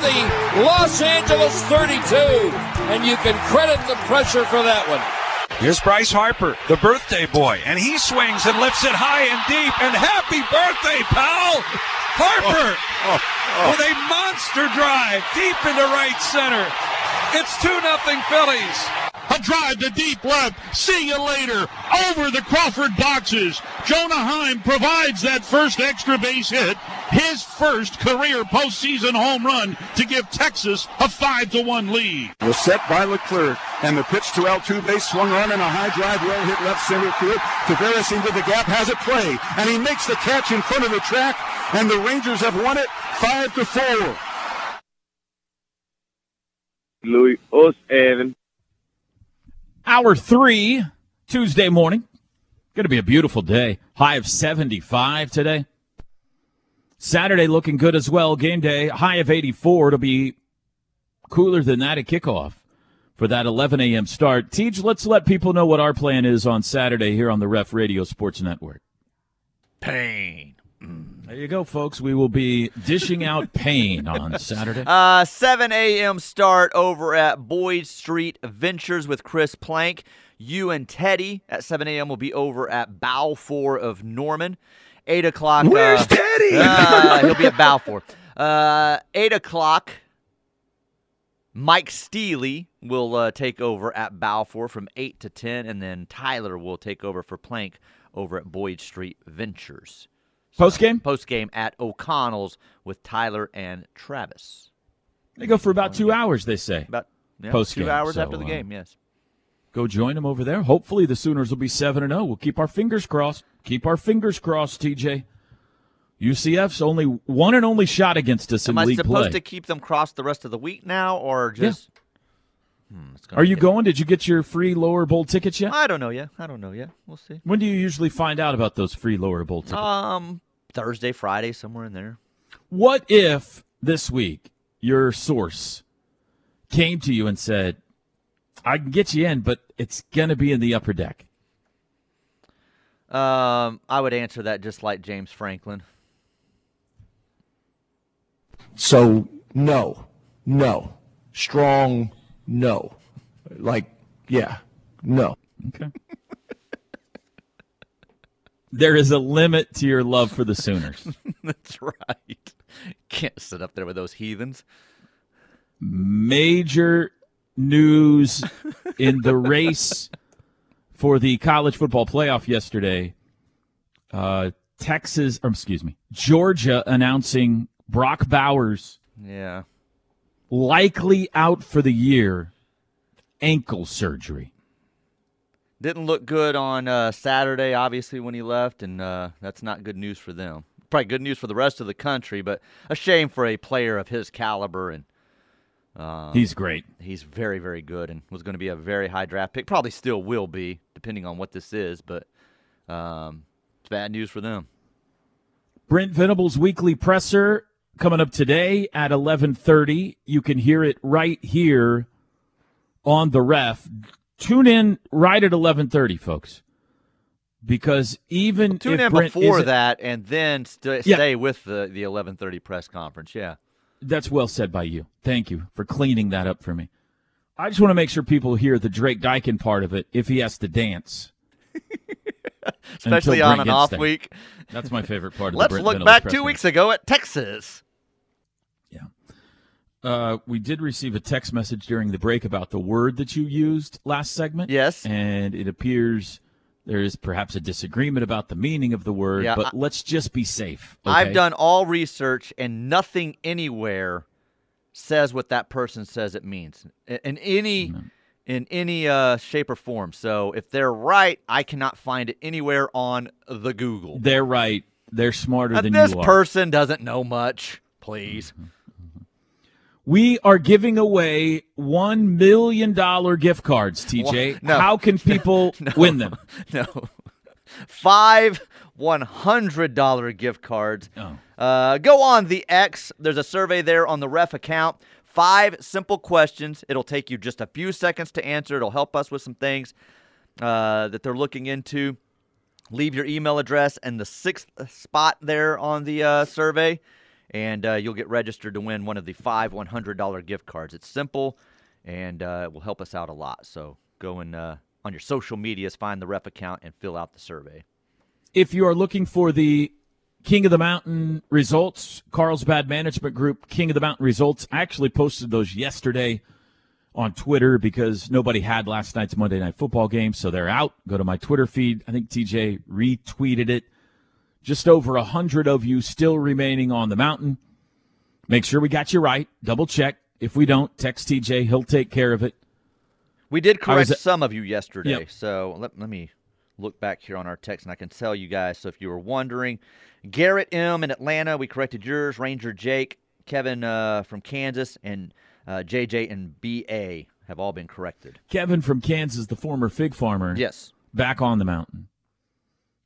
the Los Angeles 32. And you can credit the pressure for that one. Here's Bryce Harper, the birthday boy, and he swings and lifts it high and deep. And happy birthday, pal! Harper oh, oh, oh. with a monster drive deep into right center. It's 2 nothing Phillies. A drive to deep left. See you later. Over the Crawford boxes. Jonah Heim provides that first extra base hit. His first career postseason home run to give Texas a 5 to 1 lead. Was set by Leclerc. And the pitch to Altuve swung on in a high drive, well hit left center field. Taveras into the gap, has it play. And he makes the catch in front of the track. And the Rangers have won it 5 to 4. Louis Os Evan. Hour three, Tuesday morning. Going to be a beautiful day. High of 75 today. Saturday looking good as well. Game day, high of 84. It'll be cooler than that at kickoff for that 11 a.m. start. Teach, let's let people know what our plan is on Saturday here on the Ref Radio Sports Network. Pain. Mm. There you go, folks. We will be dishing out pain on Saturday. Uh, 7 a.m. start over at Boyd Street Ventures with Chris Plank. You and Teddy at 7 a.m. will be over at Balfour of Norman. 8 o'clock. Where's uh, Teddy? Uh, he'll be at Balfour. Uh, 8 o'clock. Mike Steely will uh, take over at Balfour from 8 to 10, and then Tyler will take over for Plank over at Boyd Street Ventures. Post game? Post game at O'Connell's with Tyler and Travis. They go for about two hours, they say. About yeah, Post two hours so, after the uh, game, yes. Go join them over there. Hopefully the Sooners will be 7 and 0. We'll keep our fingers crossed. Keep our fingers crossed, TJ. UCF's only one and only shot against us Am in I league supposed to keep them crossed the rest of the week now, or just? Hmm, Are you going? Did you get your free lower bowl tickets yet? I don't know yet. I don't know yet. We'll see. When do you usually find out about those free lower bowl tickets? Um, Thursday, Friday, somewhere in there. What if this week your source came to you and said, I can get you in, but it's going to be in the upper deck? Um, I would answer that just like James Franklin. So no, no, strong no, like yeah, no. Okay. There is a limit to your love for the Sooners. That's right. Can't sit up there with those heathens. Major news in the race for the college football playoff yesterday. Uh, Texas, or excuse me, Georgia announcing Brock Bowers Yeah. likely out for the year, ankle surgery. Didn't look good on uh, Saturday, obviously, when he left, and uh, that's not good news for them. Probably good news for the rest of the country, but a shame for a player of his caliber. And um, He's great. he's very, very good, and was going to be a very high draft pick. Probably still will be, depending on what this is. But um, it's bad news for them. Brent Venables' weekly presser coming up today at 11:30. You can hear it right here on the ref. Tune in right at 11:30, folks. Because even Tune if in Brent before that, and then st- Yeah. stay with the the 11:30 press conference. Yeah. That's well said by you. Thank you for cleaning that up for me. I just want to make sure people hear the Drake Dykin part of it if he has to dance. Especially on an off there. week. That's my favorite part of the Let's look back two weeks ago at Texas. Uh, we did receive a text message during the break about the word that you used last segment. Yes. And it appears there is perhaps a disagreement about the meaning of the word, Yeah, but I- let's just be safe. I've done all research, and nothing anywhere says what that person says it means in, in any in any uh, shape or form. So if they're right, I cannot find it anywhere on the Google. They're right. They're smarter Uh, than this you are. person doesn't know much. Please. We are giving away $1 million gift cards, TJ. No. How can people No. win them? No. Five $100 gift cards. Oh. Uh, go on the X. There's a survey there on the ref account. Five simple questions. It'll take you just a few seconds to answer. It'll help us with some things uh, that they're looking into. Leave your email address and the sixth spot there on the uh, survey, and uh, you'll get registered to win one of the five $100 gift cards. It's simple, and uh, it will help us out a lot. So go and uh, on your social medias, find the rep account, and fill out the survey. If you are looking for the King of the Mountain results, Carlsbad Management Group King of the Mountain results, I actually posted those yesterday on Twitter because nobody had last night's Monday Night Football game, so they're out. Go to my Twitter feed. I think TJ retweeted it. Just over a hundred of you still remaining on the mountain. Make sure we got you right. Double check. If we don't, text TJ. He'll take care of it. We did correct at- some of you yesterday, Yep. so let, let me look back here on our text and I can tell you guys. So if you were wondering, Garrett M in Atlanta, we corrected yours. Ranger Jake, Kevin uh, from Kansas, and uh, JJ and BA have all been corrected. Kevin from Kansas, the former fig farmer. Yes. back on the mountain.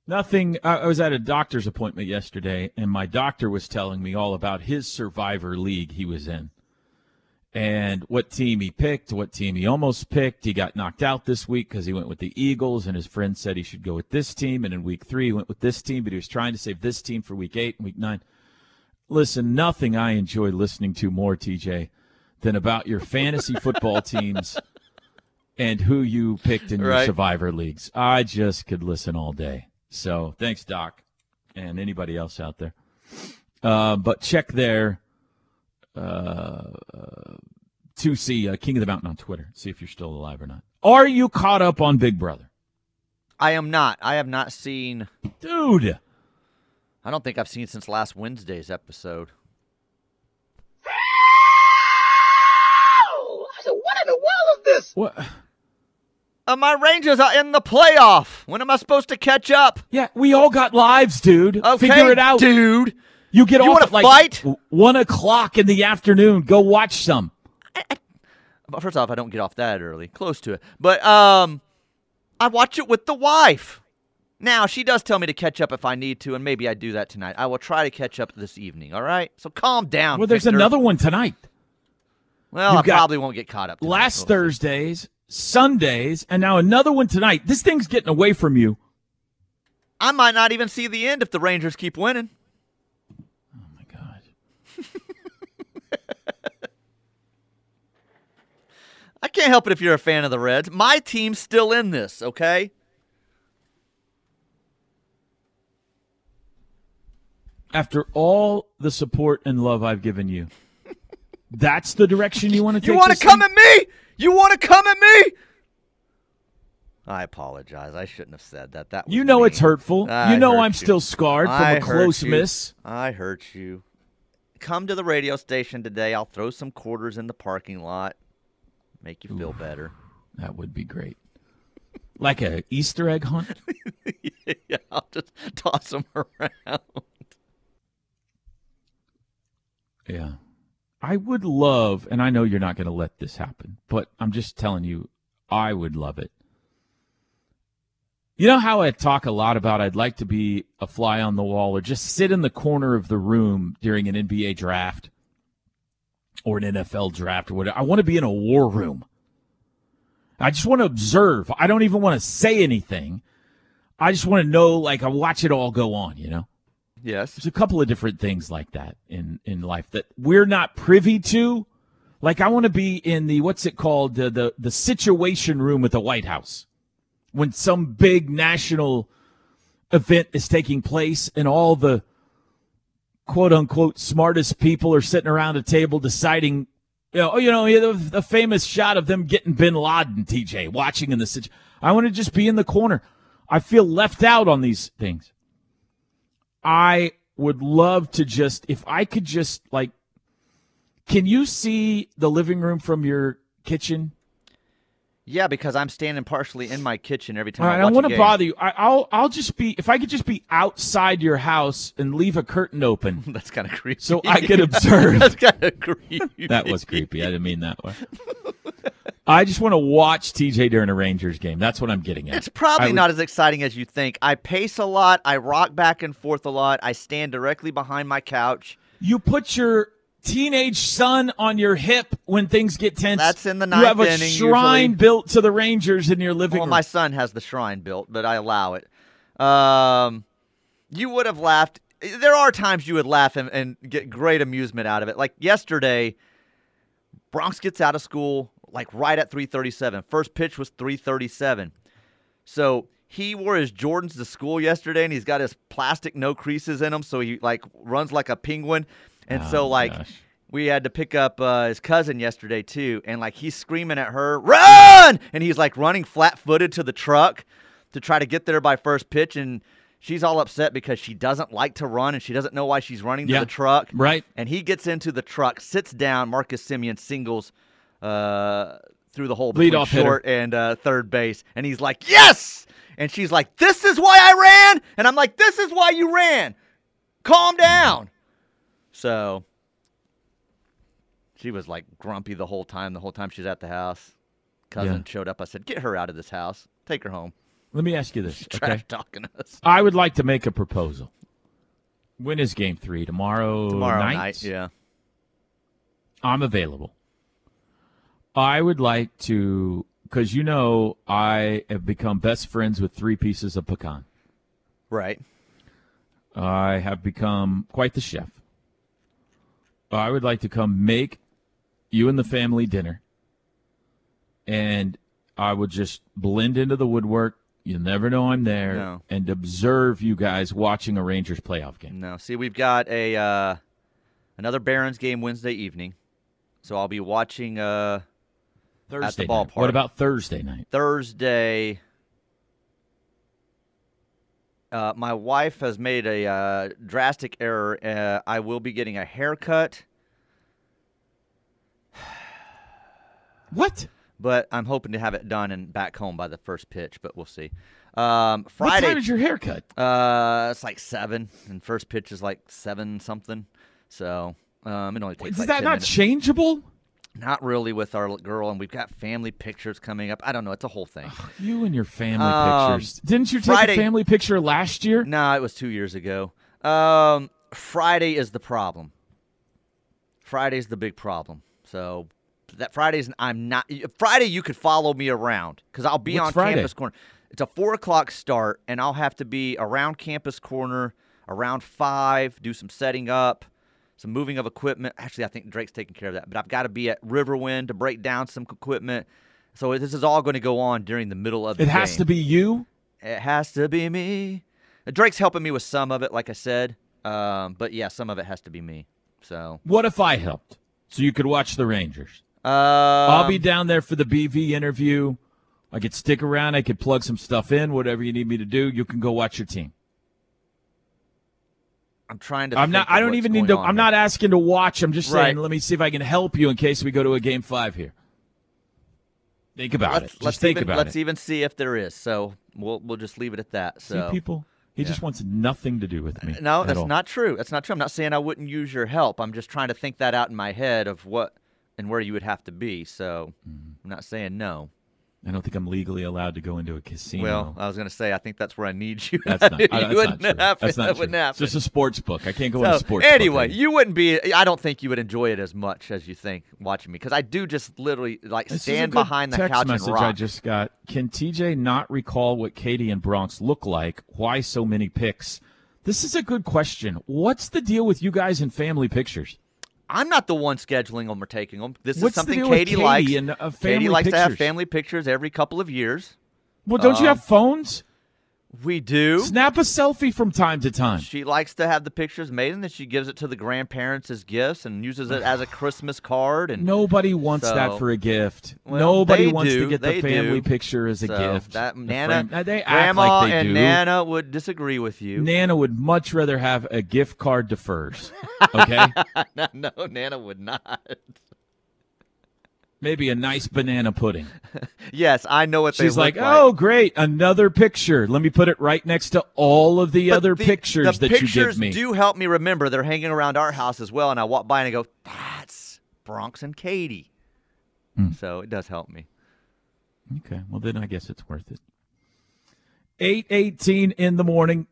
Nothing. I was at a doctor's appointment yesterday, and my doctor was telling me all about his survivor league he was in and what team he picked, what team he almost picked. He got knocked out this week because he went with the Eagles, and his friend said he should go with this team. And in week three, he went with this team, but he was trying to save this team for week eight and week nine. Listen, nothing I enjoy listening to more, TJ, than about your fantasy football teams and who you picked in your Right. survivor leagues. I just could listen all day. So thanks, Doc, and anybody else out there. Uh, but check there uh, uh, to see uh, King of the Mountain on Twitter. See if you're still alive or not. Are you caught up on Big Brother, I am not. I have not seen. dude? I don't think I've seen since last Wednesday's episode. I said, what in the world is this? What? Uh, my Rangers are in the playoff. When am I supposed to catch up? Yeah, we all got lives, dude. Okay, Figure it out, dude. You get You off at like fight? one o'clock in the afternoon. Go watch some. First off, I don't get off that early. Close to it. But um I watch it with the wife. Now, she does tell me to catch up if I need to, and maybe I do that tonight. I will try to catch up this evening, all right? So calm down. Well, there's Victor. another one tonight. Well, You've I probably won't get caught up. tonight. Last. Thursdays, Sundays, and now another one tonight. This thing's getting away from you. I might not even see the end if the Rangers keep winning. Oh my god. I can't help it if you're a fan of the Reds. My team's still in this, okay? After all the support and love I've given you, that's the direction you want to take. You want to come thing? at me? You want to come at me? I apologize. I shouldn't have said that. That was You know mean. it's hurtful. I you know I'm you. still scarred from I a close you. miss. I hurt you. Come to the radio station today. I'll throw some quarters in the parking lot. Make you feel better. That would be great. Like a Easter egg hunt. yeah, I'll just toss them around. Yeah. I would love, and I know you're not going to let this happen, but I'm just telling you, I would love it. You know how I talk a lot about I'd like to be a fly on the wall or just sit in the corner of the room during an NBA draft or an NFL draft or whatever. I want to be in a war room. I just want to observe. I don't even want to say anything. I just want to know, like, I watch it all go on, you know? Yes. There's a couple of different things like that in in life that we're not privy to. Like I want to be in the what's it called the the the situation room at the White House when some big national event is taking place and all the quote unquote smartest people are sitting around a table deciding you know, oh, you know the, the famous shot of them getting bin Laden TJ watching in the situation. I want to just be in the corner. I feel left out on these things. I would love to just if I could just like can you see the living room from your kitchen? Yeah, because I'm standing partially in my kitchen every time right, I I watch want to bother you. I, I'll I'll just be if I could just be outside your house and leave a curtain open That's kind of creepy. so I could observe. That's kind of creepy. that was creepy. I didn't mean that way. I just want to watch TJ during a Rangers game. That's what I'm getting at. It's probably would- not as exciting as you think. I pace a lot. I rock back and forth a lot. I stand directly behind my couch. You put your teenage son on your hip when things get tense. That's in the ninth You have a inning, shrine usually. built to the Rangers in your living Well, room. my son has the shrine built, but I allow it. Um, you would have laughed. there are times you would laugh and, and get great amusement out of it. Like yesterday, Bronx gets out of school like right at 3:37. First pitch was 3:37. So he wore his Jordans to school yesterday, and he's got his plastic no creases in them, so he like runs like a penguin. And so Oh, like gosh. we had to pick up uh, his cousin yesterday too, and like he's screaming at her, "Run!" and he's like running flat-footed to the truck to try to get there by first pitch, and she's all upset because she doesn't like to run and she doesn't know why she's running to Yeah. the truck. Right. And he gets into the truck, sits down. Marcus Semien singles uh, through the hole between Leadoff hitter. short and uh, third base, and he's like, "Yes!" And she's like, "This is why I ran," and I'm like, "This is why you ran. Calm down." So she was like grumpy the whole time. The whole time she's at the house. Cousin Yeah. showed up. I said, "Get her out of this house. Take her home." Let me ask you this, Trash okay? talking us I would like to make a proposal. When is game three? Tomorrow, tomorrow night? night. Yeah. I'm available. I would like to, because you know I have become best friends with three pieces of pecan. Right. I have become quite the chef. I would like to come make you and the family dinner, and I would just blend into the woodwork. You'll never know I'm there, No. and observe you guys watching a Rangers playoff game. No. See, we've got a uh, another Barons game Wednesday evening, so I'll be watching uh, Thursday night. ballpark. What about Thursday night? Thursday. Uh, my wife has made a uh, drastic error. Uh, I will be getting a haircut, What? but I'm hoping to have it done and back home by the first pitch. But we'll see. Um, What Friday. time is your haircut? Uh, it's like seven, and first pitch is like seven something. So um, it only takes Is like that 10 not minutes. changeable? Not really with our girl, and we've got family pictures coming up. I don't know. It's a whole thing. You and your family Um, pictures. Didn't you take Friday- a family picture last year? No, it was two years ago. Um, Friday is the problem. Friday's the big problem. So that Friday's I'm not Friday. You could follow me around because I'll be What's on Friday? campus corner. It's a four o'clock start, and I'll have to be around campus corner around five. Do some setting up, some moving of equipment. Actually, I think Drake's taking care of that, but I've got to be at Riverwind to break down some equipment. So this is all going to go on during the middle of the It has game. to be you. It has to be me. Drake's helping me with some of it, like I said. Um, but yeah, some of it has to be me. So What if I helped? So you could watch the Rangers. um, I'll be down there for the BV interview. I could stick around. I could plug some stuff in. Whatever you need me to do, you can go watch your team. I'm trying to. I'm not. I don't even need to. I'm here. not asking to watch. I'm just saying. Right. Let me see if I can help you in case we go to a game five here. Think about Let's, it. Just let's think even about let's it. even see if there is. So we'll we'll just leave it at that. So See, people. He just wants nothing to do with me. no, that's all. not true. That's not true. I'm not saying I wouldn't use your help. I'm just trying to think that out in my head of what and where you would have to be. So Mm-hmm. I'm not saying no. I don't think I'm legally allowed to go into a casino. Well, I was going to say I think that's where I need you. that's not. you I- that's wouldn't not true. happen. That's not that true. wouldn't It's just a sports book. I can't go So, in a sports book anyway, anymore. you wouldn't be. I don't think you would enjoy it as much as you think watching me because I do just literally like This stand behind the text couch message and rock. I just got. Can TJ not recall what Katie and Bronx look like? Why so many pics? This is a good question. What's the deal with you guys and family pictures? I'm not the one scheduling them or taking them. This What's is something Katie, Katie likes. uh, Katie family likes to have family pictures every couple of years. Well, don't you Um, have phones? We do. Snap a selfie from time to time. She likes to have the pictures made, and then she gives it to the grandparents as gifts and uses it as a Christmas card. And Nobody wants that for a gift. Well, Nobody they wants do. to get They the family do. picture as a so gift. That The Nana, they act Grandma like they and do. Nana would disagree with you. Nana would much rather have a gift card to Furr's. Okay, no, Nana would not. Maybe a nice banana pudding. yes, I know what they She's look like, "Oh, great, another picture. Let me put it right next to all of the But other the- pictures the that pictures you give me." do help me remember they're hanging around our house as well, and I walk by and I go, "That's Bronx and Katie." Hmm. So it does help me. Okay, well then I guess it's worth it. Eight eighteen in the morning.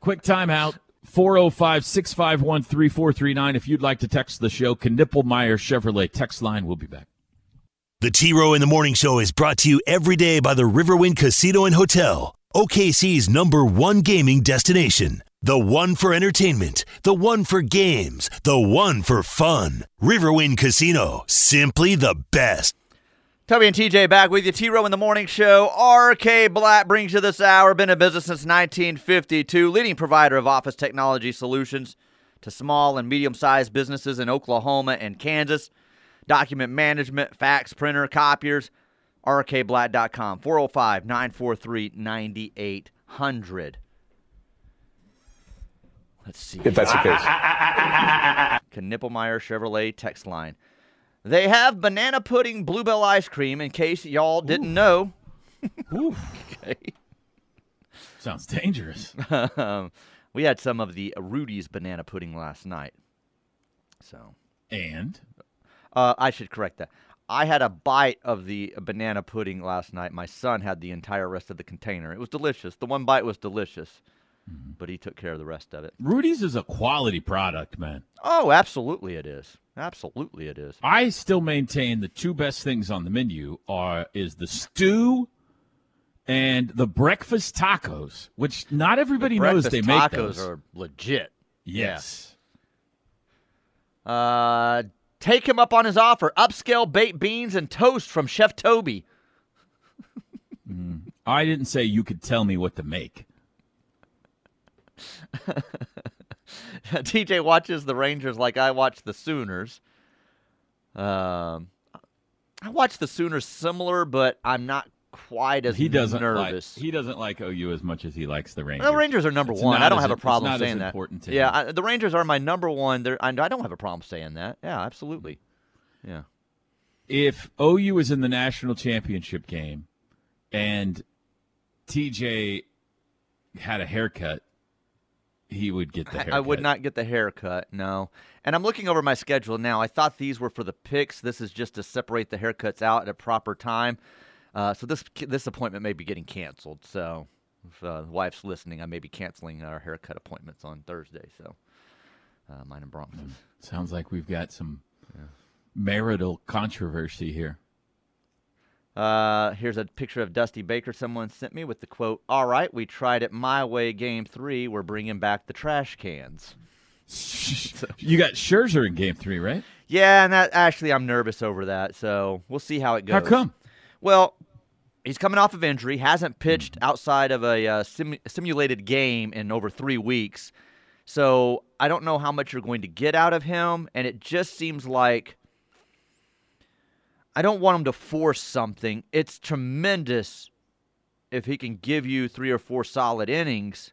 Quick timeout. 405 651 3439. If you'd like to text the show, Knippelmeyer Chevrolet text line. We'll be back. The T Row in the Morning Show is brought to you every day by the Riverwind Casino and Hotel, OKC's number one gaming destination. The one for entertainment, the one for games, the one for fun. Riverwind Casino, simply the best. Toby and TJ back with you. T Row in the Morning Show. RK Black brings you this hour. Been in business since 1952. Leading provider of office technology solutions to small and medium sized businesses in Oklahoma and Kansas. Document management, fax, printer, copiers. RKBlack.com. 405 943 9800. Let's see. If that's the ah, case. Ah, ah, Knippelmeyer Chevrolet text line. They have banana pudding Blue Bell ice cream in case y'all didn't know. okay. Sounds dangerous. um, we had some of the Rudy's banana pudding last night. So, And uh, I should correct that. I had a bite of the banana pudding last night. My son had the entire rest of the container. It was delicious. The one bite was delicious, but he took care of the rest of it. Rudy's is a quality product, man. Oh, absolutely it is. Absolutely it is. I still maintain the two best things on the menu are is the stew and the breakfast tacos, which not everybody knows Breakfast they make tacos are legit. yes. Uh, take him up on his offer. Upscale baked beans and toast from Chef Toby. I didn't say you could tell me what to make. TJ watches the Rangers like I watch the Sooners. Um, I watch the Sooners similar, but I'm not quite as He doesn't nervous. like he doesn't like OU as much as he likes the Rangers. the Rangers are number It's one. I don't as- have a problem saying that. to yeah. I, the Rangers are my number one. They're, I, I don't have a problem saying that. Yeah, absolutely. Yeah. if OU is in the national championship game and TJ had a haircut, he would get the haircut. I would not get the haircut, no. And I'm looking over my schedule now. I thought these were for the picks. This is just to separate the haircuts out at a proper time. Uh, so this this appointment may be getting canceled. So if uh, the wife's listening, I may be canceling our haircut appointments on Thursday. So uh, mine and Bronx's. Sounds like we've got some marital controversy here. Uh, here's a picture of Dusty Baker someone sent me with the quote, All right, we tried it my way game three. We're bringing back the trash cans. You got Scherzer in Game Three, right? Yeah, and that actually I'm nervous over that. So we'll see how it goes. How come? Well, he's coming off of injury, hasn't pitched outside of a uh, sim- simulated game in over three weeks. So I don't know how much you're going to get out of him, and it just seems like I don't want him to force something. It's tremendous if he can give you three or four solid innings,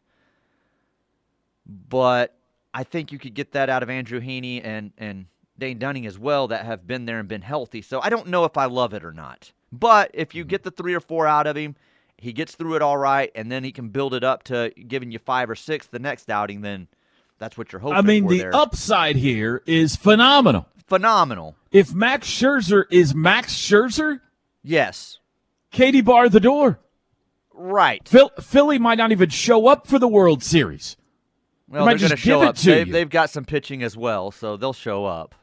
but I think you could get that out of Andrew Heaney and and Dane Dunning as well that have been there and been healthy. So I don't know if I love it or not. But if you mm-hmm. get the three or four out of him, he gets through it all right, and then he can build it up to giving you five or six the next outing. Then that's what you're hoping. I mean, the there. upside here is phenomenal. phenomenal. If Max Scherzer is Max Scherzer, Yes, Katie bar the door. right. Phil, Philly might not even show up for the World Series. Well, they're going to show up. They've, they've got some pitching as well, so they'll show up.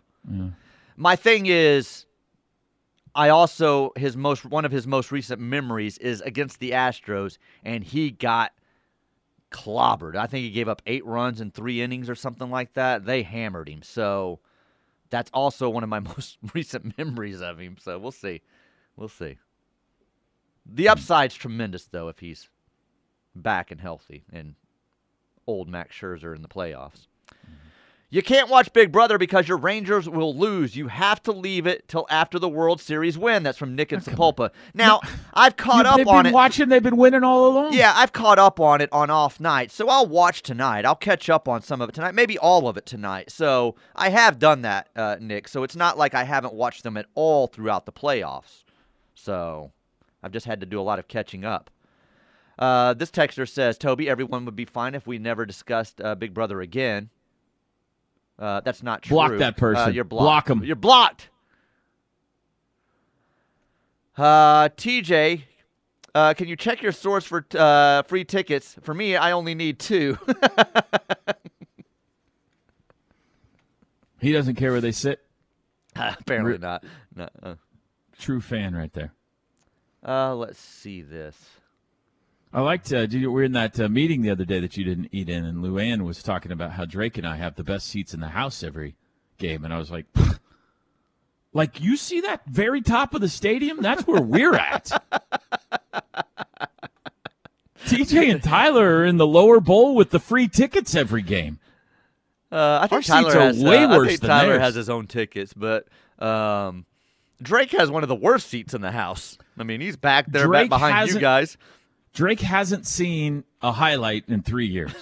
My thing is, I also his most one of his most recent memories is against the Astros, and he got clobbered. I think he gave up eight runs in three innings or something like that. They hammered him, so that's also one of my most recent memories of him. So we'll see, we'll see. The upside's tremendous though if he's back and healthy and old Max Scherzer in the playoffs. You can't watch Big Brother because your Rangers will lose. You have to leave it till after the World Series win. That's from Nick and Sepulpa. Now, I've caught You- up they've on been it. watching. They've been winning all along. Yeah, I've caught up on it on off nights. So I'll watch tonight. I'll catch up on some of it tonight, maybe all of it tonight. So I have done that, uh, Nick. So it's not like I haven't watched them at all throughout the playoffs. So I've just had to do a lot of catching up. Uh, this texter says, Toby, everyone would be fine if we never discussed uh, Big Brother again. Uh, that's not true. Block that Uh, person. you're blocked. Block 'em. You're blocked. Uh, TJ, uh, can you check your source for uh, free tickets? For me, I only need two. He doesn't care where they sit. Apparently Re- not. No, uh, True fan right there. uh, let's see this. I liked. Uh, we were in that uh, meeting the other day that you didn't eat in, and Luann was talking about how Drake and I have the best seats in the house every game, and I was like, like you see that very top of the stadium? That's where we're at. TJ and Tyler are in the lower bowl with the free tickets every game. Uh, I think Our seats Tyler are has way uh, I worse think than Tyler theirs. has his own tickets, but um, Drake has one of the worst seats in the house. I mean, he's back there, back behind you guys. Drake hasn't seen a highlight in three years.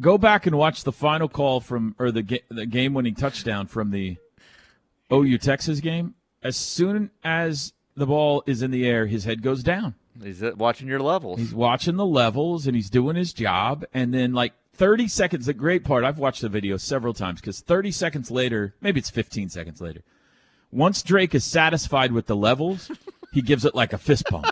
Go back and watch the final call from, or the, ga- the game winning touchdown from the OU Texas game. As soon as the ball is in the air, his head goes down. He's uh, watching your levels. He's watching the levels and he's doing his job. And then, like 30 seconds, the great part, I've watched the video several times because 30 seconds later, maybe it's 15 seconds later, once Drake is satisfied with the levels, he gives it like a fist pump.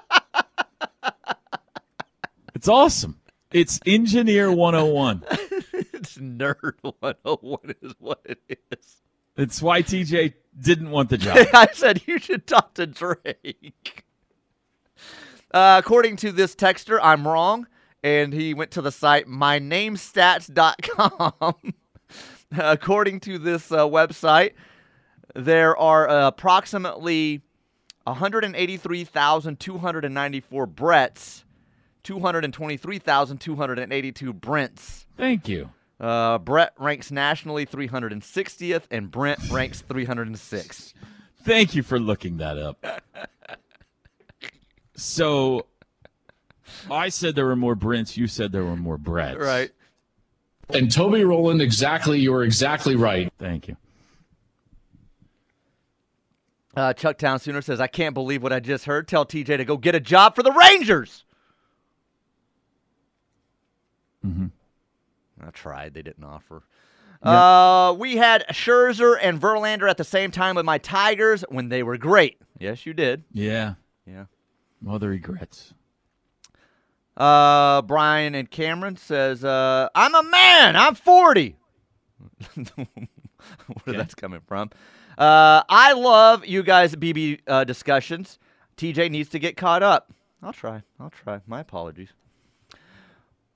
It's awesome. It's Engineer 101. it's nerd 101 is what it is. It's why TJ didn't want the job. I said you should talk to Drake. Uh, according to this texter, I'm wrong, and he went to the site mynamestats.com. according to this uh, website, there are uh, approximately 183,294 Bretts, 223,282 Brents. Thank you. Uh, Brett ranks nationally 360th, and Brent ranks 306. Thank you for looking that up. So I said there were more Brents. You said there were more Bretts. Right. And Toby Rowland, exactly, you were exactly right. Thank you. Uh, Chuck Town Sooner says, I can't believe what I just heard. Tell TJ to go get a job for the Rangers. Mm-hmm. I tried. They didn't offer. Uh, we had Scherzer and Verlander at the same time with my Tigers when they were great. Yes, you did. Yeah. Yeah. Well, the regrets. Uh, Brian and Cameron says, uh, I'm a man. I'm 40. Where that's coming from. Uh, I love you guys' BB uh, discussions. TJ needs to get caught up. I'll try. I'll try. My apologies.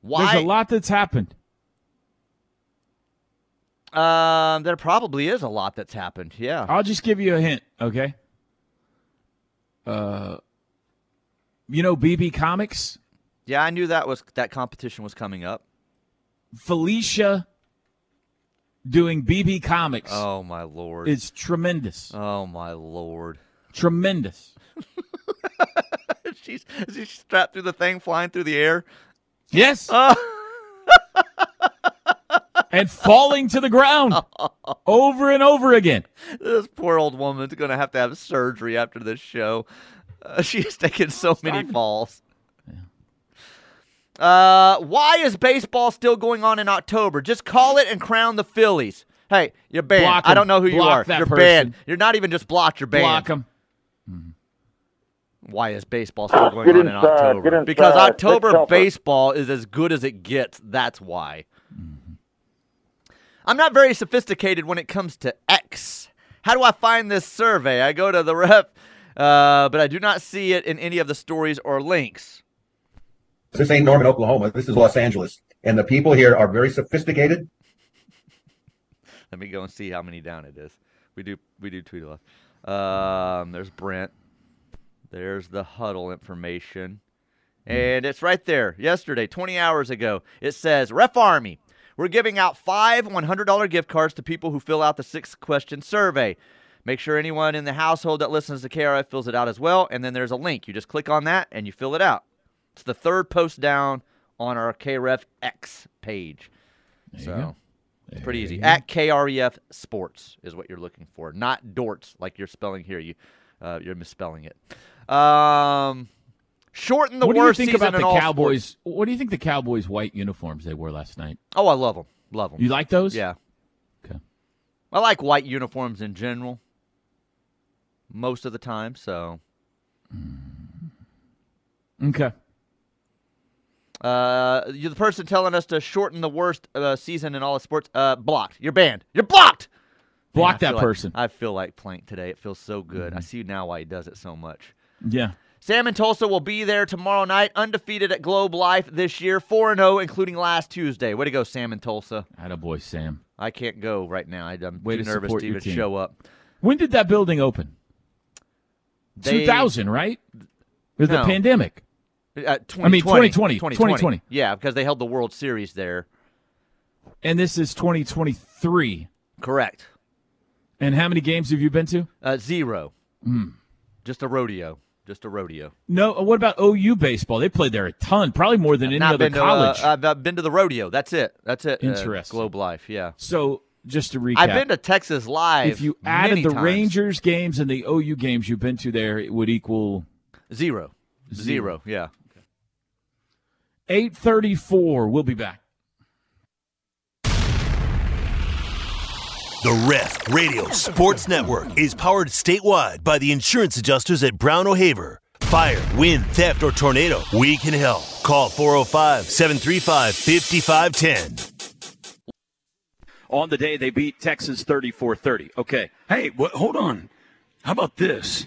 Why? There's a lot that's happened. Um, there probably is a lot that's happened. Yeah. I'll just give you a hint, okay? Uh, you know BB Comics? Yeah, I knew that was that competition was coming up. Felicia doing BB Comics Oh my lord. It's tremendous. oh my lord. Tremendous. she's she's strapped through the thing, flying through the air. Yes. Uh, and falling to the ground over and over again. this poor old woman's gonna have to have surgery after this show. Uh, she's taken so many falls. Uh, why is baseball still going on in October? Just call it and crown the Phillies. Hey, you're banned. Block I 'em. don't know who you are. that You're person. banned. You're not even just blocked. You're banned. Block them. Why is baseball still going Get on in October? because October baseball is as good as it gets. That's why. I'm not very sophisticated when it comes to X. How do I find this survey? I go to the rep, uh, but I do not see it in any of the stories or links. This ain't Norman, Oklahoma. This is Los Angeles. And the people here are very sophisticated. Let me go and see how many down it is. We do we do tweet a lot. Um, there's Brent. There's the huddle information. And it's right there. Yesterday, 20 hours ago, it says Ref Army. We're giving out five $100 gift cards to people who fill out the six question survey. Make sure anyone in the household that listens to KRF fills it out as well. And then there's a link. You just click on that and you fill it out. It's the third post down on our KRF X page. so it's pretty easy. At KREF Sports is what you're looking for, not Dorts like you're spelling here. You, uh, you're misspelling it. Um, shorten the what do you think about the Cowboys? sports. What do you think the Cowboys' white uniforms they wore last night? Oh, I love them. Love them. You like those? Yeah. Okay. I like white uniforms in general. Most of the time, so Okay. Uh, you're the person telling us to shorten the worst uh, season in all of sports. Uh, blocked. You're banned. You're blocked. Man, Block I that like- person. I feel like Plank today. It feels so good. I see now why he does it so much. Yeah. Sam and Tulsa will be there tomorrow night, undefeated at Globe Life this year, 4 0, including last Tuesday. Way to go, Sam and Tulsa. boy, Sam. I can't go right now. I'm Way too to nervous to even team. show up. When did that building open? They- 2000, right? With the pandemic. Uh, I mean, 2020, 2020. 2020. Yeah, because they held the World Series there. And this is 2023. Correct. And how many games have you been to? Uh, zero. Hmm. Just a rodeo. Just a rodeo. No. uh, What about OU baseball? They played there a ton, probably more than any other college. To, uh, I've, I've been to the rodeo. That's it. That's it. uh, Interesting. Globe Life. Yeah. so just to recap, I've been to Texas Live. if you added the times. Rangers games and the OU games you've been to there, it would equal zero. Zero. Yeah. 834. We'll be back. The Ref Radio Sports Network is powered statewide by the insurance adjusters at Brown O'Haver. Fire, wind, theft, or tornado, we can help. Call 405 735 5510. On the day they beat Texas 34-30. Okay. Hey, what, hold on. How about this?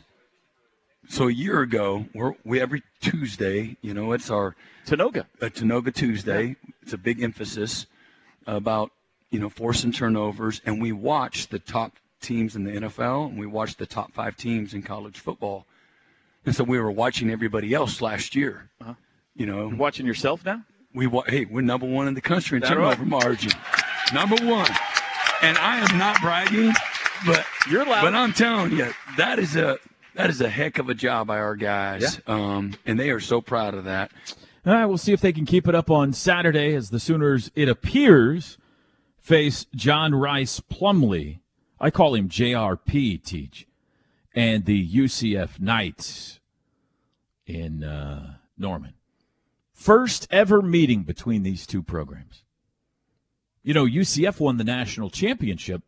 So a year ago, we're, we every Tuesday, you know, it's our Tanoga. a Tanoga Tuesday. It's a big emphasis about you know forcing turnovers, and we watch the top teams in the NFL, and we watch the top five teams in college football. And so we were watching everybody else last year. Uh-huh. You know, You're watching yourself now? we wa- hey, we're number one in the country in That turnover right? margin. Number one. And I am not bragging, but You're allowed. But I'm telling you, that is a that is a heck of a job by our guys. Um, and they are so proud of that. All right, we'll see if they can keep it up on Saturday as the Sooners, it appears, face John Rhys Plumlee. I call him JRP, Teach, and the UCF Knights in uh, Norman. First ever meeting between these two programs. You know, UCF won the national championship.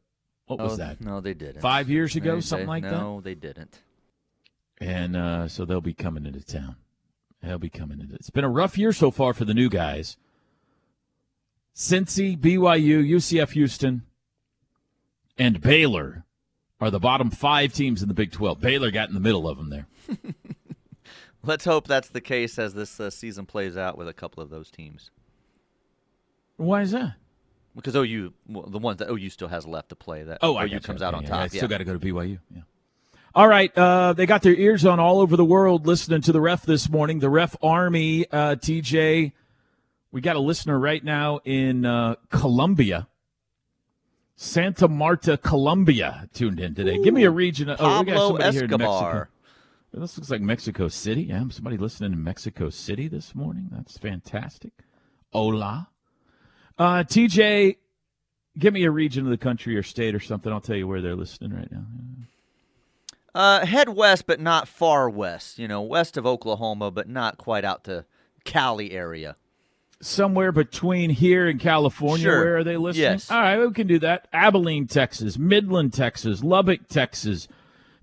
What was Oh, that? No, they didn't. Five years ago, They- something they- like that? No, they didn't. And uh, so they'll be coming into town. They'll be coming into. It's been a rough year so far for the new guys. Cincy, BYU, UCF, Houston, and Baylor are the bottom five teams in the Big 12. Baylor got in the middle of them there. Let's hope that's the case as this uh, season plays out with a couple of those teams. Why is that? Because OU, well, the ones that OU still has left to play, that Oh, I OU comes out Yeah, on yeah, top. I Yeah, still got to go to BYU. Yeah. All right, uh, they got their ears on all over the world listening to the ref this morning. The ref army, uh, TJ. We got a listener right now in uh, Colombia, Santa Marta, Colombia, tuned in today. Give me a region. Oh, we got somebody here in Mexico. This looks like Mexico City. Yeah, somebody listening in Mexico City this morning. That's fantastic. Hola. Uh, TJ, give me a region of the country or state or something. I'll tell you where they're listening right now. Uh, head west, but not far west. You know, west of Oklahoma, but not quite out to Cali area. Somewhere between here and California, Sure. where are they listening? Yes. All right, we can do that. Abilene, Texas, Midland, Texas, Lubbock, Texas,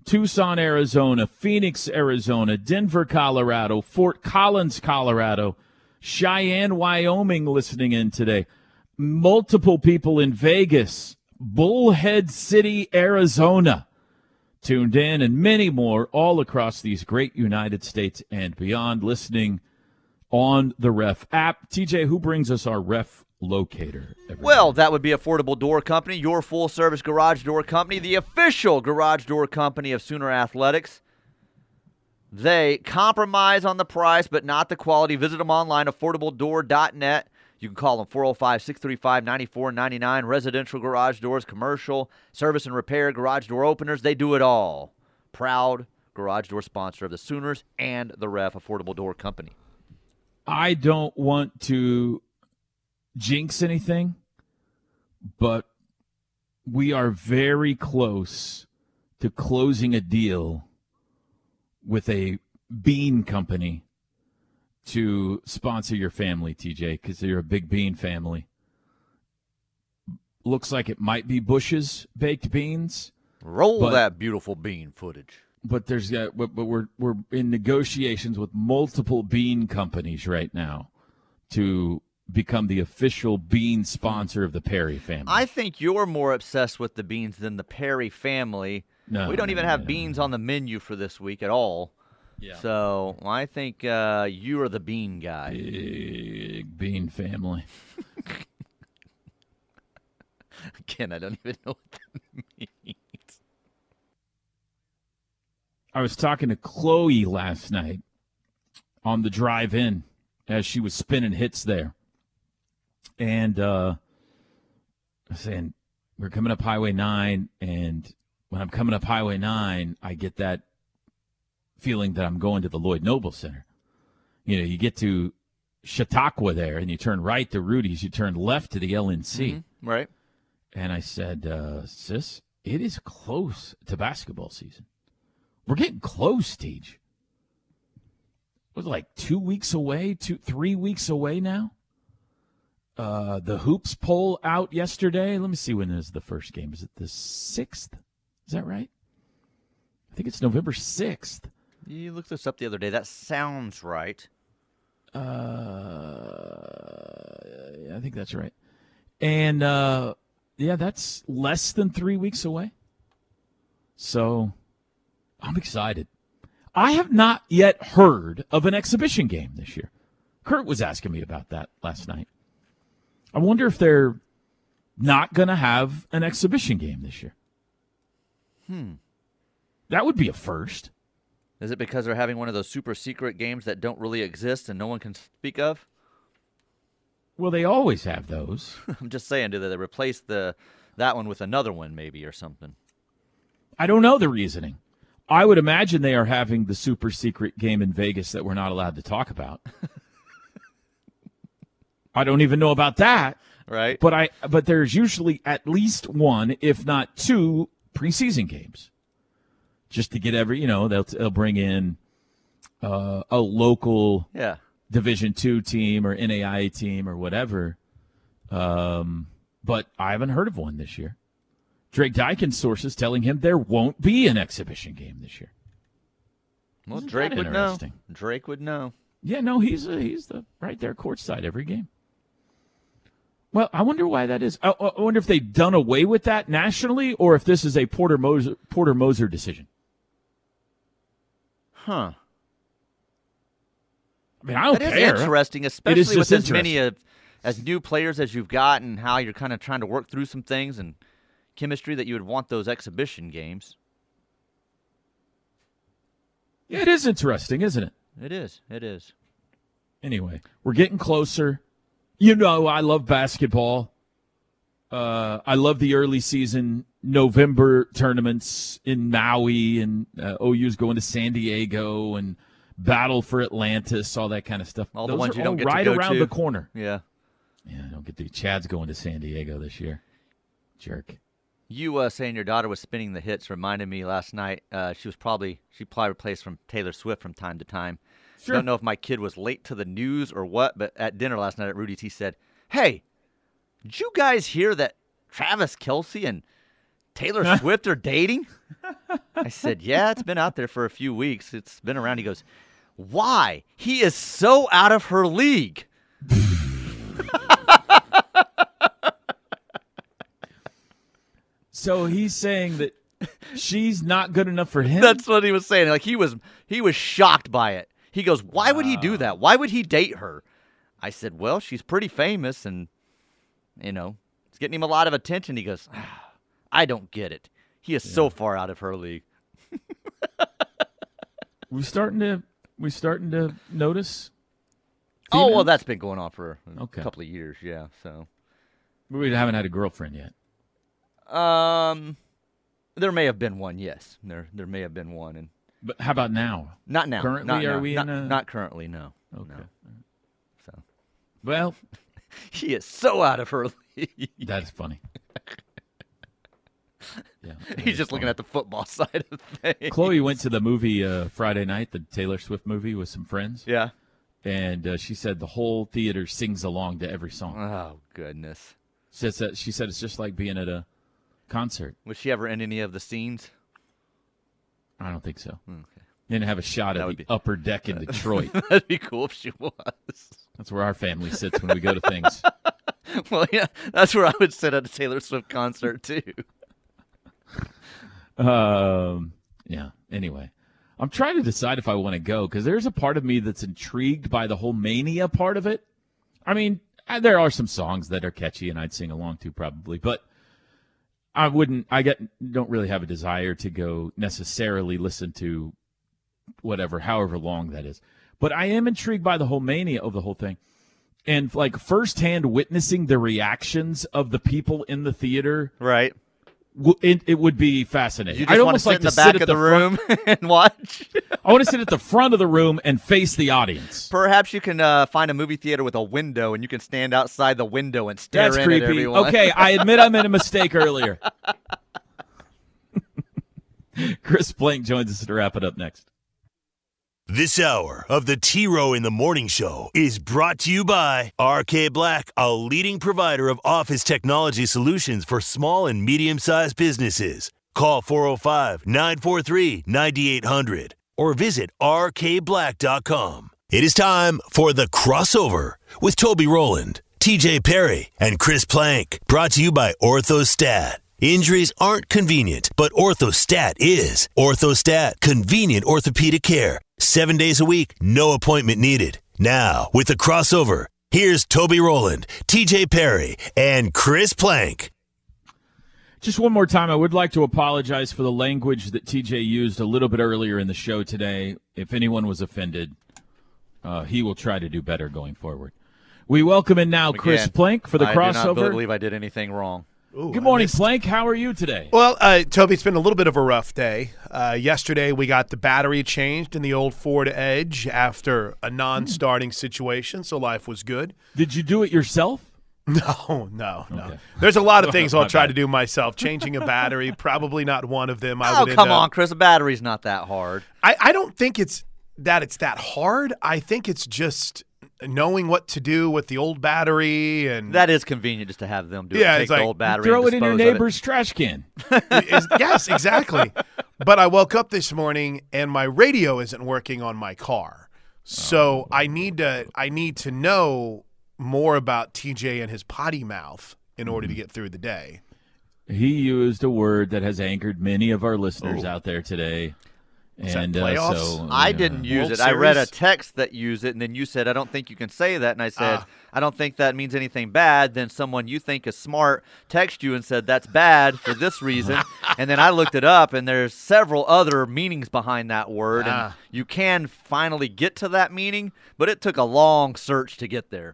Tucson, Arizona, Phoenix, Arizona, Denver, Colorado, Fort Collins, Colorado, Cheyenne, Wyoming listening in today. Multiple people in Vegas, Bullhead City, Arizona tuned in, and many more all across these great United States and beyond listening on the Ref app. TJ, who brings us our Ref locator? Well, that would be Affordable Door Company, your full service garage door company, the official garage door company of Sooner Athletics. They compromise on the price, but not the quality. Visit them online, affordabledoor.net. You can call them 405 635 9499. Residential garage doors, commercial, service and repair, garage door openers, they do it all. Proud garage door sponsor of the Sooners and the Ref Affordable Door Company. I don't want to jinx anything, but we are very close to closing a deal with a bean company to sponsor your family, TJ, because you're a big bean family. Looks like it might be Bush's baked beans. Roll But- that beautiful bean footage. but there's uh, but, but we're we're in negotiations with multiple bean companies right now to become the official bean sponsor of the Perry family. I think you're more obsessed with the beans than the Perry family. No, we don't no, even have no, beans on the menu for this week at all. Yeah. So I think uh, you are the bean guy. Big bean family. Again, I don't even know what that means. I was talking to Chloe last night on the drive in as she was spinning hits there. And uh I was saying we're coming up Highway 9 and when I'm coming up Highway 9, I get that feeling that I'm going to the Lloyd Noble Center. You know, you get to Chautauqua there and you turn right to Rudy's, you turn left to the LNC. Mhm, Right. And I said, uh, sis, it is close to basketball season. We're getting close, Teach. Was it like two weeks away, two, three weeks away now? Uh, the hoops poll out yesterday. Let me see when is the first game. Is it the sixth? Is that right? I think it's November sixth. You looked this up the other day. That sounds right. Uh, I think that's right. And uh, yeah, that's less than three weeks away. So I'm excited. I have not yet heard of an exhibition game this year. Kurt was asking me about that last night. I wonder if they're not going to have an exhibition game this year. Hmm. That would be a first. Is it because they're having one of those super secret games that don't really exist and no one can speak of? Well, they always have those. I'm just saying, do they replace the that one with another one maybe or something? I don't know the reasoning. I would imagine they are having the super secret game in Vegas that we're not allowed to talk about. I don't even know about that. Right. But I but there's usually at least one, if not two, preseason games. Just to get every, you know, they'll they'll bring in uh, a local Yeah. Division two team or NAIA team or whatever. Um, but I haven't heard of one this year. Drake Dykens sources telling him there won't be an exhibition game this year. Well, Isn't Drake would know. Drake would know. Yeah, no, he's uh, he's the right there courtside every game. Well, I wonder why that is. I, I wonder if they've done away with that nationally, or if this is a Porter Moser Porter Moser decision. Huh. I mean, I don't That is care. interesting, especially just with as many of as new players as you've got, and how you're kind of trying to work through some things and chemistry that you would want those exhibition games. Yeah, it is interesting, isn't it? It is. It is. Anyway, we're getting closer. You know, I love basketball. Uh, I love the early season November tournaments in Maui, and uh, OU's going to San Diego and battle for Atlantis, all that kind of stuff. All the ones you don't get to right go around to. the corner. Yeah. Yeah, I don't get the Chad's going to San Diego this year. Jerk. You uh, saying your daughter was spinning the hits reminded me last night. Uh, she was probably she probably replaced from Taylor Swift from time to time. Sure. Don't know if my kid was late to the news or what, but at dinner last night at Rudy T said, "Hey, did you guys hear that Travis Kelce and Taylor Swift are dating?" I said, "Yeah, it's been out there for a few weeks. It's been around." He goes, "Why? He is so out of her league." So he's saying that she's not good enough for him. That's what he was saying. Like he was he was shocked by it. He goes, "Why would he do that? Why would he date her?" I said, "Well, she's pretty famous and you know, it's getting him a lot of attention." He goes, ah, "I don't get it. He is so far out of her league." we starting to we starting to notice. Oh, well, that's been going on for a Okay. couple of years, yeah. So, we haven't had a girlfriend yet. um there may have been one, yes. There there may have been one and But how about now? not now. Currently, not are now. we not, in a? not currently, no. Okay. No. So, Well, he is so out of her league. that's funny. Yeah, He's just looking at the football side of things. Chloe went to the movie uh, Friday night, the Taylor Swift movie, with some friends. Yeah. and uh, she said the whole theater sings along to every song. Oh goodness. Says that she said it's just like being at a concert. Was she ever in any of the scenes? I don't think so. Okay. Didn't have a shot That would the be- upper deck in Detroit. That'd be cool if she was. That's where our family sits when we go to things. well, yeah, that's where I would sit at a Taylor Swift concert too. Um, yeah. Anyway, I'm trying to decide if I want to go because there's a part of me that's intrigued by the whole mania part of it. I mean, uh, there are some songs that are catchy and I'd sing along to probably, but I wouldn't. I get don't really have a desire to go necessarily listen to whatever, however long that is. But I am intrigued by the whole mania of the whole thing, and like firsthand witnessing the reactions of the people in the theater. Right. It, it would be fascinating. You I'd just want to sit like in the back of at the room and watch. I want to sit at the front of the room and face the audience. Perhaps you can uh, find a movie theater with a window, and you can stand outside the window and stare That's creepy. Okay, I admit I made a mistake earlier. Chris Plank joins us to wrap it up next. This hour of the T Row in the Morning Show is brought to you by RK Black, a leading provider of office technology solutions for small and medium sized businesses. Call 405 943 9800 or visit rkblack.com. It is time for the crossover with Toby Rowland, TJ Perry, and Chris Plank. Brought to you by Orthostat. Injuries aren't convenient, but Orthostat is. Orthostat, convenient orthopedic care. Seven days a week, no appointment needed. Now, with the crossover, here's Toby Rowland, TJ Perry, and Chris Plank. Just one more time, I would like to apologize for the language that TJ used a little bit earlier in the show today. If anyone was offended, uh, he will try to do better going forward. We welcome in now Chris Again, Plank for the I do not crossover. believe I did anything wrong. Good morning, Plank. How are you today? Well, uh, Toby, it's been a little bit of a rough day. Uh, yesterday, we got the battery changed in the old Ford Edge after a non-starting situation, so life was good. Did you do it yourself? No, no, no. There's a lot of things I'll try to do myself. Changing a battery, probably not one of them. I Oh, would come up- on, Chris. A battery's not that hard. I, I don't think it's that it's that hard. I think it's just knowing what to do with the old battery and That is convenient just to have them do Yeah, it. Take it's the old battery Throw and it in your neighbor's trash can. Is- yes, exactly. But I woke up this morning and my radio isn't working on my car. So I need to I need to know more about TJ and his potty mouth in order to mm-hmm. get through the day. He used a word that has angered many of our listeners out there today. Is that and uh, playoffs? so I yeah. didn't use World it. I read a text that used it, and then you said, I don't think you can say that. And I said, Ah. I don't think that means anything bad. Then someone you think is smart text you and said, that's bad for this reason. and then I looked it up, and there's several other meanings behind that word. And Ah. you can finally get to that meaning, but it took a long search to get there.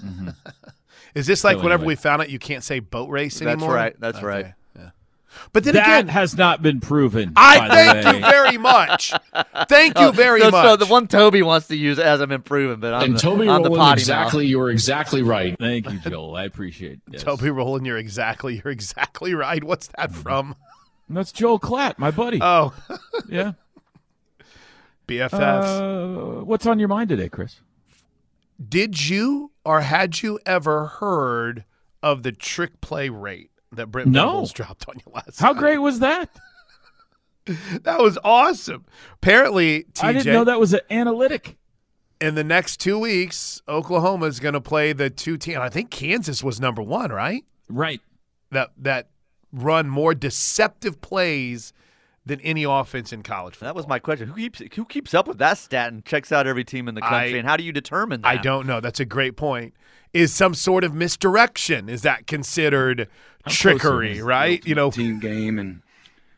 Is this like So whenever anyway. we found out you can't say boat race That's anymore? right, that's Okay, right. Yeah. But then that again, has not been proven. I by the thank way. you very much. Thank you very so, much. So the one Toby wants to use hasn't been proven, but I'm And the, Toby I'm the Rowland, potty exactly, mouth. You're exactly right. Thank you, Joel. I appreciate it. Yes. Toby Rowland, you're exactly you're exactly right. What's that Mm-hmm. from? That's Joel Klatt, my buddy. Oh, yeah. BFFs. Uh, what's on your mind today, Chris? Did you or had you ever heard of the trick play rate that Brent No. Venables dropped on you last How night? great was that? That was awesome. Apparently, TJ, I didn't know that was an analytic. in the next two weeks, Oklahoma is going to play the two team. I think Kansas was number one, right? Right. That that run more deceptive plays than any offense in college football. That was my question. Who keeps who keeps up with that stat and checks out every team in the country? I- and how do you determine that? I don't know. That's a great point. Is some sort of misdirection? Is that considered trickery? Right? You know, team game and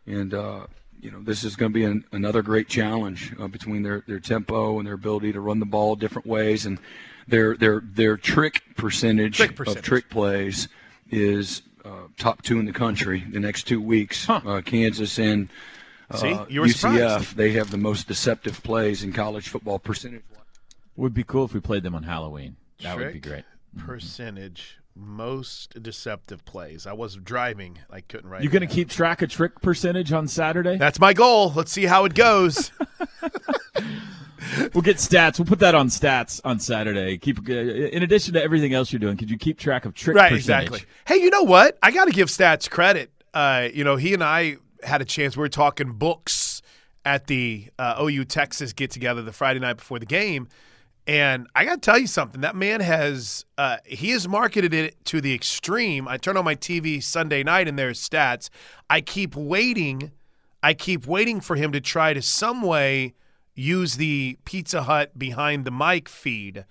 and uh, you know this is going to be an, another great challenge uh, between their, their tempo and their ability to run the ball different ways and their their their trick percentage, Trick percentage. of trick plays is uh, top two in the country. The next two weeks, uh, Kansas and uh, See? You were UCF, surprised. they have the most deceptive plays in college football percentage. Would be cool if we played them on Halloween. That would be great. percentage most deceptive plays. I was driving. I couldn't write. You it going to keep track of trick percentage on Saturday? That's my goal. Let's see how it goes. We'll get stats. We'll put that on stats on Saturday. Keep uh, in addition to everything else you're doing. Could you keep track of trick right, percentage? exactly. Hey, you know what? I got to give Stats credit. Uh, you know, he and I had a chance. We were talking books at the uh, OU Texas get together the Friday night before the game, and I got to tell you something. That man has uh, he has marketed it to the extreme. I turn on my TV Sunday night and there's stats. I keep waiting I keep waiting for him to try to some way use the Pizza Hut behind the mic feed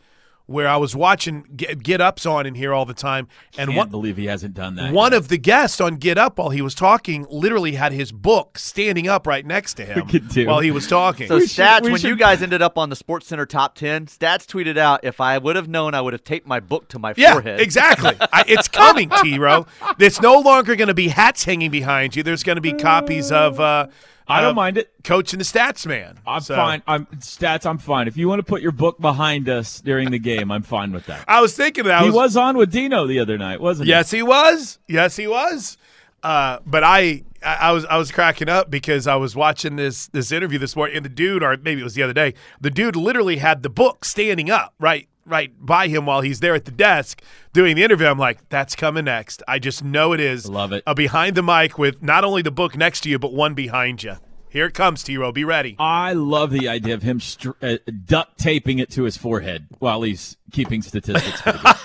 where I was watching Get, Get Up's on in here all the time, and Can't one believe he hasn't done that. one yet. of the guests on Get Up while he was talking literally had his book standing up right next to him while he was talking. So We stats we when you guys ended up on the Sports Center top ten, stats tweeted out if I would have known I would have taped my book to my yeah, forehead. exactly. I, it's coming, T. Row. It's no longer going to be hats hanging behind you. There's going to be copies of. Uh, I don't of mind it. Coach and the Stats Man. I'm So- fine. I'm stats. I'm fine. If you want to put your book behind us during the game, I'm fine with that. I was thinking that. I he was, was on with Dino the other night, wasn't he? Yes, he was. Yes, he was. Uh, but I, I, I was, I was cracking up because I was watching this this interview this morning, and the dude, or maybe it was the other day, the dude literally had the book standing up right, right by him while he's there at the desk doing the interview. I'm like, that's coming next. I just know it is. Love it. A behind the mic with not only the book next to you, but one behind you. Here it comes, T. Row. Be ready. I love the idea of him str- uh, duct taping it to his forehead while he's keeping statistics.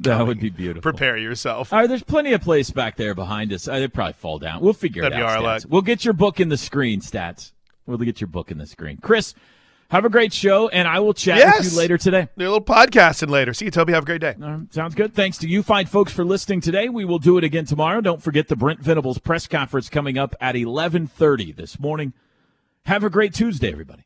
That would be beautiful. Prepare yourself. All right, there's plenty of place back there behind us. Uh, they'd probably fall down. We'll figure That'd it out. We'll get your book in the screen, stats. We'll get your book in the screen. Chris, have a great show, and I will chat Yes. with you later today. Do a little podcasting later. See you, Toby. Have a great day. Right, sounds good. Thanks to you fine folks for listening today. We will do it again tomorrow. Don't forget the Brent Venables press conference coming up at 11:30 this morning. Have a great Tuesday, everybody.